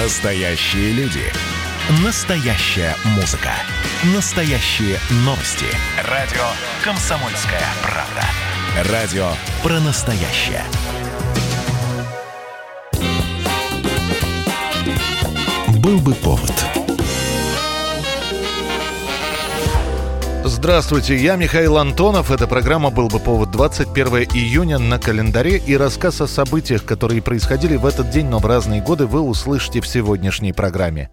Настоящие люди. Настоящая музыка. Настоящие новости. Радио «Комсомольская правда». Радио про настоящее. Был бы повод. Здравствуйте, я Михаил Антонов. Эта программа «Был бы повод» 21 июня на календаре. И рассказ о событиях, которые происходили в этот день, но в разные годы, вы услышите в сегодняшней программе.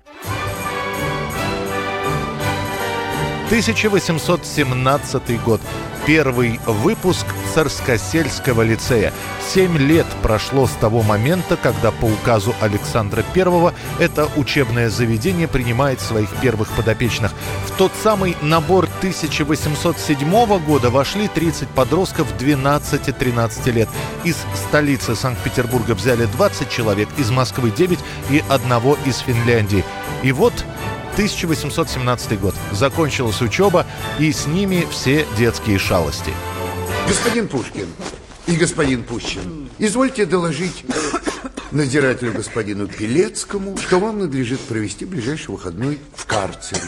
1817 год. Первый выпуск Царскосельского лицея. Семь лет прошло с того момента, когда по указу Александра I это учебное заведение принимает своих первых подопечных. В тот самый набор 1807 года вошли 30 подростков 12-13 лет. Из столицы Санкт-Петербурга взяли 20 человек, из Москвы 9 и одного из Финляндии. И вот 1817 год. Закончилась учеба, и с ними все детские шалости. Господин Пушкин и господин Пущин, извольте доложить надзирателю господину Пелецкому, что вам надлежит провести ближайший выходной в карцере.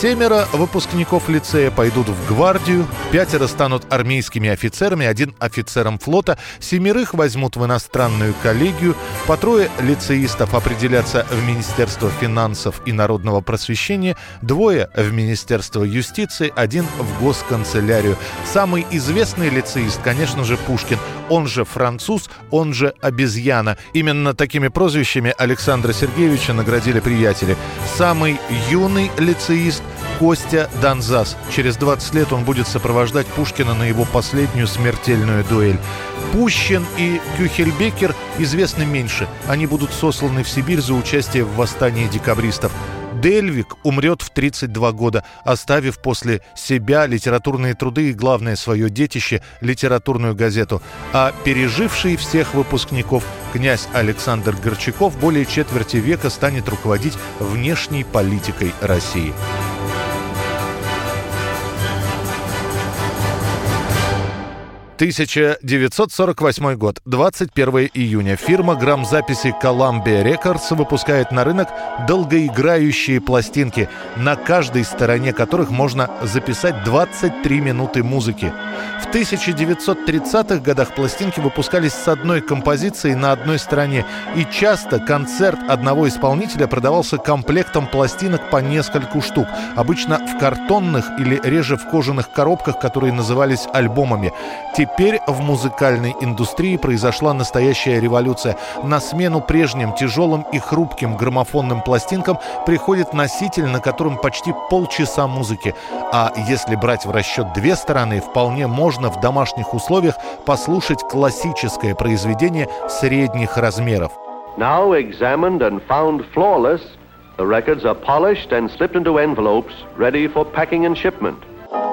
Семеро выпускников лицея пойдут в гвардию, пятеро станут армейскими офицерами, один офицером флота, семерых возьмут в иностранную коллегию, по трое лицеистов определятся в Министерство финансов и народного просвещения, двое в Министерство юстиции, один в госканцелярию. Самый известный лицеист, конечно же, Пушкин, он же француз, он же обезьяна. Именно такими прозвищами Александра Сергеевича наградили приятели. Самый юный лицеист Костя Донзас. Через 20 лет он будет сопровождать Пушкина на его последнюю смертельную дуэль. Пущин и Кюхельбекер известны меньше. Они будут сосланы в Сибирь за участие в восстании декабристов. Дельвик умрет в 32 года, оставив после себя литературные труды и, главное, свое детище – литературную газету. А переживший всех выпускников князь Александр Горчаков более четверти века станет руководить внешней политикой России. 1948 год, 21 июня. Фирма грамзаписи Columbia Records выпускает на рынок долгоиграющие пластинки, на каждой стороне которых можно записать 23 минуты музыки. В 1930-х годах пластинки выпускались с одной композицией на одной стороне, и часто концерт одного исполнителя продавался комплектом пластинок по нескольку штук, обычно в картонных или реже в кожаных коробках, которые назывались альбомами. Теперь в музыкальной индустрии произошла настоящая революция. На смену прежним тяжелым и хрупким граммофонным пластинкам приходит носитель, на котором почти полчаса музыки. А если брать в расчет две стороны, вполне можно в домашних условиях послушать классическое произведение средних размеров. Now examined and found flawless, the records are polished and slipped into envelopes ready for packing and shipment.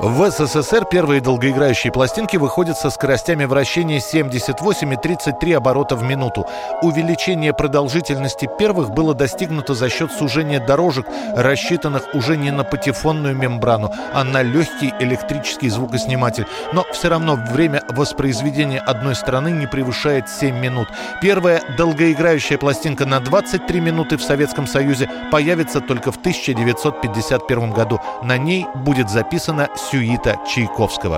В СССР первые долгоиграющие пластинки выходят со скоростями вращения 78 и 33 оборота в минуту. Увеличение продолжительности первых было достигнуто за счет сужения дорожек, рассчитанных уже не на патефонную мембрану, а на легкий электрический звукосниматель. Но все равно время воспроизведения одной стороны не превышает 7 минут. Первая долгоиграющая пластинка на 23 минуты в Советском Союзе появится только в 1951 году. На ней будет записана сюита Чайковского.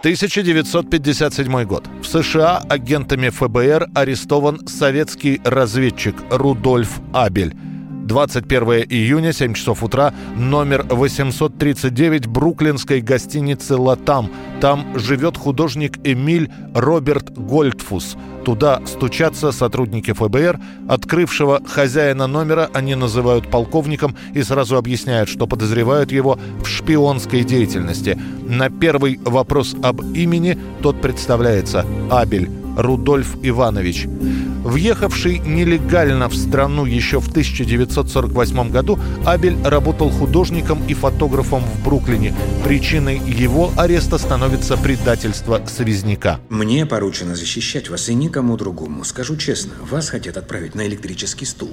1957 год. В США агентами ФБР арестован советский разведчик Рудольф Абель. 21 июня, 7 часов утра, номер 839 бруклинской гостиницы «Латам». Там живет художник Эмиль Роберт Гольдфус. Туда стучатся сотрудники ФБР. Открывшего хозяина номера они называют полковником и сразу объясняют, что подозревают его в шпионской деятельности. На первый вопрос об имени тот представляется Абель Рудольф Иванович. Въехавший нелегально в страну еще в 1948 году, Абель работал художником и фотографом в Бруклине. Причиной его ареста становится предательство связняка. Мне поручено защищать вас и никому другому. Скажу честно, вас хотят отправить на электрический стул.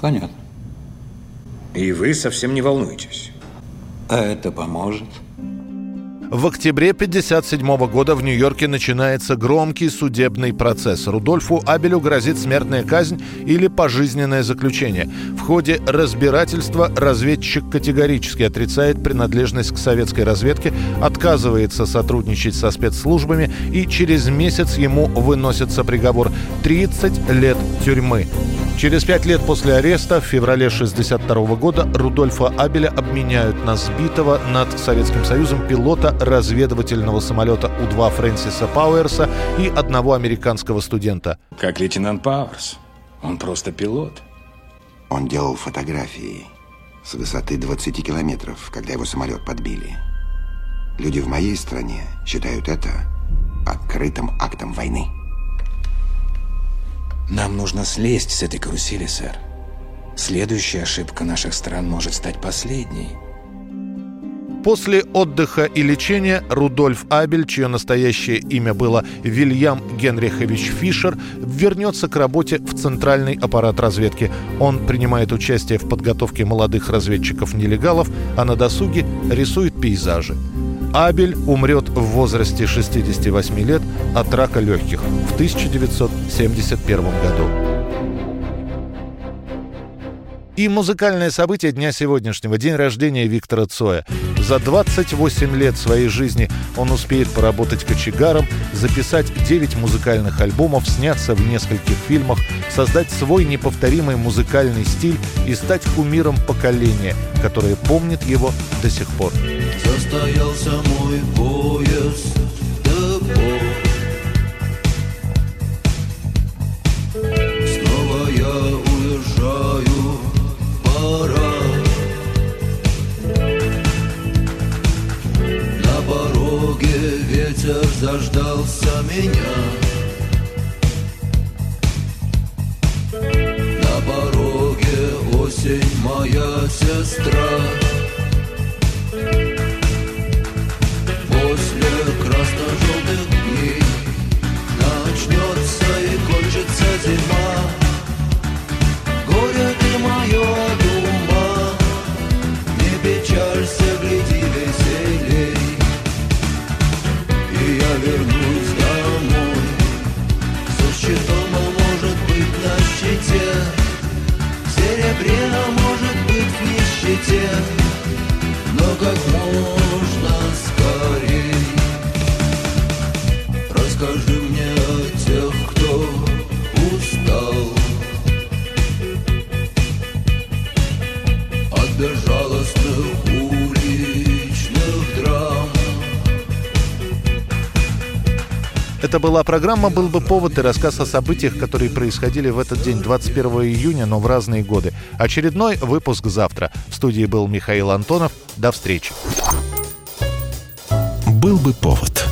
Понятно. И вы совсем не волнуетесь. А это поможет? В октябре 1957 года в Нью-Йорке начинается громкий судебный процесс. Рудольфу Абелю грозит смертная казнь или пожизненное заключение. В ходе разбирательства разведчик категорически отрицает принадлежность к советской разведке, отказывается сотрудничать со спецслужбами и через месяц ему выносится приговор 30 лет тюрьмы. Через пять лет после ареста в феврале 1962 года Рудольфа Абеля обменяют на сбитого над Советским Союзом пилота разведывательного самолета У-2 Фрэнсиса Пауэрса и одного американского студента. Как лейтенант Пауэрс. Он просто пилот. Он делал фотографии с высоты 20 километров, когда его самолет подбили. Люди в моей стране считают это открытым актом войны. Нам нужно слезть с этой карусели, сэр. Следующая ошибка наших стран может стать последней. После отдыха и лечения Рудольф Абель, чье настоящее имя было Вильям Генрихович Фишер, вернется к работе в Центральный аппарат разведки. Он принимает участие в подготовке молодых разведчиков-нелегалов, а на досуге рисует пейзажи. Абель умрет в возрасте 68 лет от рака легких в 1971 году. И музыкальное событие дня сегодняшнего – день рождения Виктора Цоя. За 28 лет своей жизни он успеет поработать кочегаром, записать 9 музыкальных альбомов, сняться в нескольких фильмах, создать свой неповторимый музыкальный стиль и стать кумиром поколения, которое помнит его до сих пор. Состоялся мой поезд депо. Снова я уезжаю, пора. На пороге ветер заждался меня. На пороге осень моя сестра. Это была программа «Был бы повод» и рассказ о событиях, которые происходили в этот день, 21 июня, но в разные годы. Очередной выпуск завтра. В студии был Михаил Антонов. До встречи. «Был бы повод»